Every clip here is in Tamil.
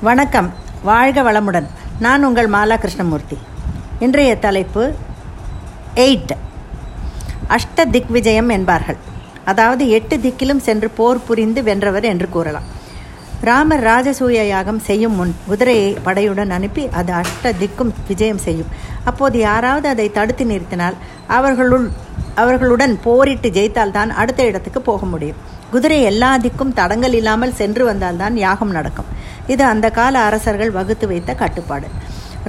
வணக்கம். வாழ்க வளமுடன். நான் உங்கள் மாலா கிருஷ்ணமூர்த்தி. இன்றைய தலைப்பு எயிட். அஷ்ட திக் விஜயம் என்பார்கள். அதாவது எட்டு திக்கிலும் சென்று போர் புரிந்து வென்றவர் என்று கூறலாம். ராமர் ராஜசூய யாகம் செய்யும் முன் குதிரையை படையுடன் அனுப்பி அது அஷ்ட திக்கும் விஜயம் செய்யும். அப்போது யாராவது அதை தடுத்து நிறுத்தினால் அவர்களுள் அவர்களுடன் போரிட்டு ஜெயித்தால்தான் அடுத்த இடத்துக்கு போக முடியும். குதிரை எல்லா திக்கும் தடங்கள் இல்லாமல் சென்று வந்தால்தான் யாகம் நடக்கும். இது அந்த கால அரசர்கள் வகுத்து வைத்த கட்டுப்பாடு.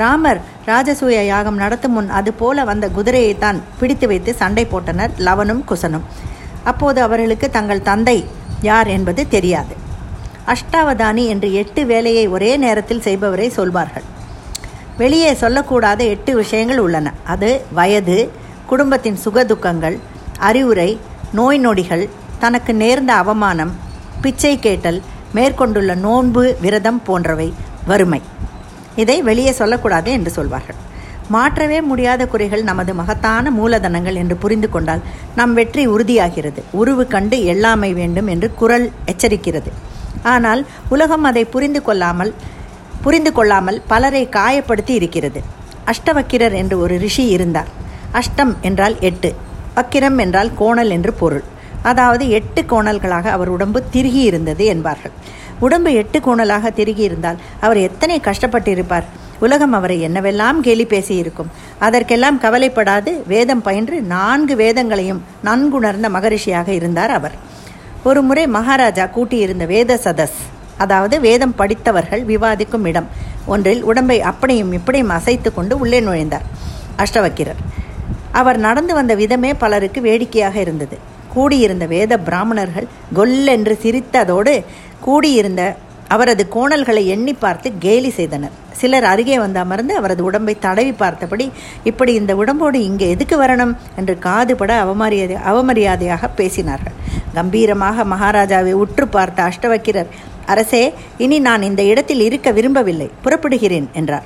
ராமர் ராஜசூய யாகம் நடத்தும் முன் அது போல வந்த குதிரையை தான் பிடித்து வைத்து சண்டை போட்டனர் லவனும் குசனும். அப்போது அவர்களுக்கு தங்கள் தந்தை யார் என்பது தெரியாது. அஷ்டாவதானி என்று எட்டு வேலையை ஒரே நேரத்தில் செய்பவரை சொல்வார்கள். வெளியே சொல்லக்கூடாத எட்டு விஷயங்கள் உள்ளன. அது வயது குடும்பத்தின் சுகதுக்கங்கள் அறிவுரை நோய் நொடிகள் தனக்கு நேர்ந்த அவமானம் பிச்சை கேட்டல் மேற்கொண்டுள்ள நோன்பு விரதம் போன்றவை வறுமை. இதை வெளியே சொல்லக்கூடாது என்று சொல்வார்கள். மாற்றவே முடியாத குறைகள் நமது மகத்தான மூலதனங்கள் என்று புரிந்து கொண்டால் நம் வெற்றி உறுதியாகிறது. உருவு கண்டு எல்லாமை வேண்டும் என்று குரல் எச்சரிக்கிறது. ஆனால் உலகம் அதை புரிந்து கொள்ளாமல் புரிந்து கொள்ளாமல் பலரை காயப்படுத்தி இருக்கிறது. அஷ்டவக்கிரர் என்று ஒரு ரிஷி இருந்தார். அஷ்டம் என்றால் எட்டு வக்கிரம் என்றால் கோணல் என்று பொருள். அதாவது எட்டு கோணல்களாக அவர் உடம்பு திருகி இருந்தது என்பார்கள். உடம்பு எட்டு கோணலாக திருகி இருந்தால் அவர் எத்தனை கஷ்டப்பட்டிருப்பார்? உலகம் அவரை என்னவெல்லாம் கேலி பேசியிருக்கும்? அதற்கெல்லாம் கவலைப்படாது வேதம் பயின்று நான்கு வேதங்களையும் நன்குணர்ந்த மகரிஷியாக இருந்தார் அவர். ஒரு முறை மகாராஜா கூட்டியிருந்த வேத சதஸ் அதாவது வேதம் படித்தவர்கள் விவாதிக்கும் இடம் ஒன்றில் உடம்பை அப்படியும் இப்படியும் அசைத்து கொண்டு உள்ளே நுழைந்தார் அஷ்டவக்கிரர். அவர் நடந்து வந்த விதமே பலருக்கு வேடிக்கையாக இருந்தது. கூடியிருந்த வேத பிராமணர்கள் கொல்லென்று சிரித்ததோடு கூடியிருந்த அவரது கோணல்களை எண்ணி பார்த்து கேலி செய்தனர். சிலர் அருகே வந்து அமர்ந்து அவரது உடம்பை தடவி பார்த்தபடி இப்படி இந்த உடம்போடு இங்கே எதுக்கு வரணும்? என்று காதுபட அவமரியாதை அவமரியாதையாக பேசினார்கள். கம்பீரமாக மகாராஜாவை உற்று பார்த்த அஷ்டவக்கிரர் அரசே இனி நான் இந்த இடத்தில் இருக்க விரும்பவில்லை புறப்படுகிறேன் என்றார்.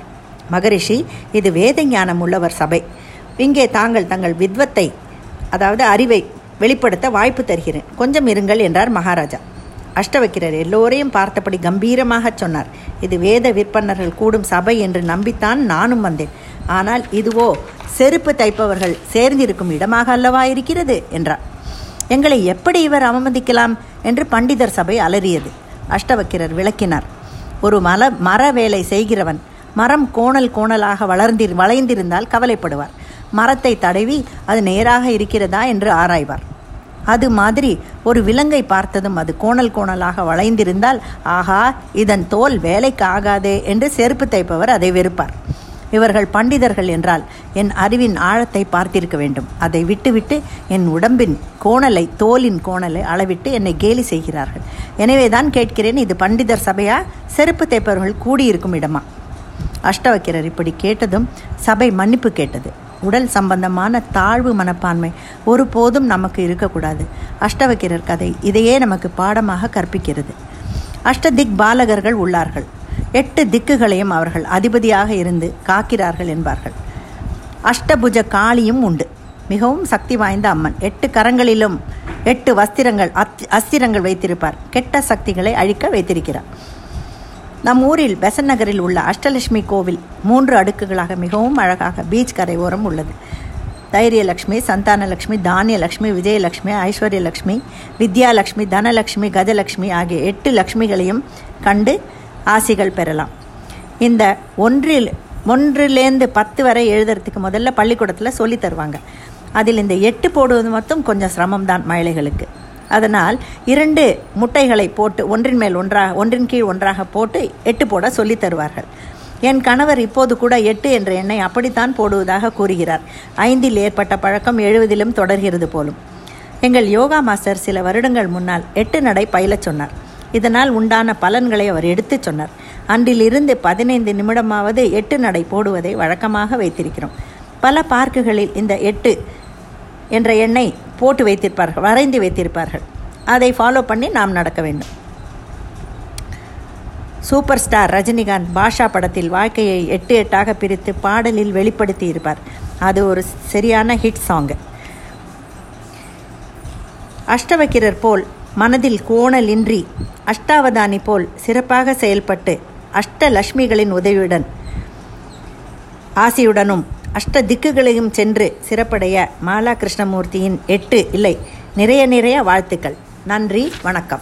மகரிஷி இது வேத ஞானம் உள்ளவர் சபை. இங்கே தாங்கள் தங்கள் வித்வத்தை அதாவது அறிவை வெளிப்படுத்த வாய்ப்பு தருகிறேன். கொஞ்சம் இருங்கள் என்றார் மகாராஜா. அஷ்டவக்கிரர் எல்லோரையும் பார்த்தபடி கம்பீரமாகச் சொன்னார். இது வேத விற்பனர்கள் கூடும் சபை என்று நம்பித்தான் நானும் வந்தேன். ஆனால் இதுவோ செருப்பு தைப்பவர்கள் சேர்ந்திருக்கும் இடமாக அல்லவா இருக்கிறது? என்றார். எங்களை எப்படி இவர் அவமதிக்கலாம்? என்று பண்டிதர் சபை அலறியது. அஷ்டவக்கிரர் விளக்கினார். ஒரு மல மர வேலை செய்கிறவன் மரம் கோணல் கோணலாக வளர்ந்தி வளைந்திருந்தால் கவலைப்படுவார். மரத்தை தடவி அது நேராக இருக்கிறதா என்று ஆராய்வார். அது மாதிரி ஒரு விலங்கை பார்த்ததும் அது கோணல் கோணலாக வளைந்திருந்தால் ஆஹா இதன் தோல் வேலைக்கு ஆகாதே என்று செருப்பு தைப்பவர் அதை வெறுப்பார். இவர்கள் பண்டிதர்கள் என்றால் என் அறிவின் ஆழத்தை பார்த்திருக்க வேண்டும். அதை விட்டுவிட்டு என் உடம்பின் கோணலை தோலின் கோணலை அளவிட்டு என்னை கேலி செய்கிறார்கள். எனவே தான் கேட்கிறேன் இது பண்டிதர் சபையா? செருப்பு தைப்பவர்கள் கூடியிருக்கும் இடமா? அஷ்டவக்கிரர் இப்படி கேட்டதும் சபை மன்னிப்பு கேட்டது. உடல் சம்பந்தமான தாழ்வு மனப்பான்மை ஒருபோதும் நமக்கு இருக்கக்கூடாது. அஷ்டவக்கிரர் கதை இதையே நமக்கு பாடமாக கற்பிக்கிறது. அஷ்டதிக் பாலகர்கள் உள்ளார்கள். எட்டு திக்குகளையும் அவர்கள் அதிபதியாக இருந்து காக்கிறார்கள் என்பார்கள். அஷ்டபுஜ காளியும் உண்டு. மிகவும் சக்தி வாய்ந்த அம்மன். எட்டு கரங்களிலும் எட்டு வஸ்திரங்கள் அஸ்திரங்கள் வைத்திருப்பார். கெட்ட சக்திகளை அழிக்க வைத்திருக்கிறார். நம் ஊரில் பெசன் நகரில் உள்ள அஷ்டலட்சுமி கோவில் மூன்று அடுக்குகளாக மிகவும் அழகாக பீச் கரை ஓரம் உள்ளது. தைரியலக்ஷ்மி சந்தானலக்ஷ்மி தானியலக்ஷ்மி விஜயலக்ஷ்மி ஐஸ்வர்யலக்ஷ்மி வித்யாலக்ஷ்மி தனலக்ஷ்மி கஜலக்ஷ்மி ஆகிய எட்டு லக்ஷ்மிகளையும் கண்டு ஆசிகள் பெறலாம். இந்த ஒன்றில் ஒன்றிலேருந்து பத்து வரை எழுதுறதுக்கு முதல்ல பள்ளிக்கூடத்தில் சொல்லி தருவாங்க. அதில் இந்த எட்டு போடுவது மட்டும் கொஞ்சம் சிரமம் தான் மழைகளுக்கு அதனால் இரண்டு முட்டைகளை போட்டு ஒன்றின் மேல் ஒன்றாக ஒன்றின் கீழ் ஒன்றாக போட்டு எட்டு போட சொல்லித் தருவார்கள். என் கணவர் இப்போது கூட எட்டு என்ற எண்ணை அப்படித்தான் போடுவதாக கூறுகிறார். ஐந்தில் ஏற்பட்ட பழக்கம் எழுவதிலும் தொடர்கிறது போலும். எங்கள் யோகா மாஸ்டர் சில வருடங்கள் முன்னால் எட்டு நடை பயிலச் சொன்னார். இதனால் உண்டான பலன்களை அவர் எடுத்துச் சொன்னார். அன்றிலிருந்து பதினைந்து நிமிடமாவது எட்டு நடை போடுவதை வழக்கமாக வைத்திருக்கிறோம். பல பார்க்குகளில் இந்த எட்டு என்ற எண்ணை போட்டு வைத்திருப்பார்கள் வரைந்து வைத்திருப்பார்கள். அதை ஃபாலோ பண்ணி நாம் நடக்க வேண்டும். சூப்பர் ஸ்டார் ரஜினிகாந்த் பாஷா படத்தில் வாழ்க்கையை எட்டு எட்டாக பிரித்து பாடலில் வெளிப்படுத்தி இருப்பார். அது ஒரு சரியான ஹிட் சாங்கு அஷ்டவக்கிரர் போல் மனதில் கோணலின்றி அஷ்டாவதானி போல் சிறப்பாக செயல்பட்டு அஷ்ட லக்ஷ்மிகளின் உதவியுடன் ஆசியுடனும் அஷ்ட திக்குகளையும் சென்று சிறப்படைய மாலா கிருஷ்ணமூர்த்தியின் எட்டு இல்லை நிறைய நிறைய வாழ்த்துக்கள். நன்றி வணக்கம்.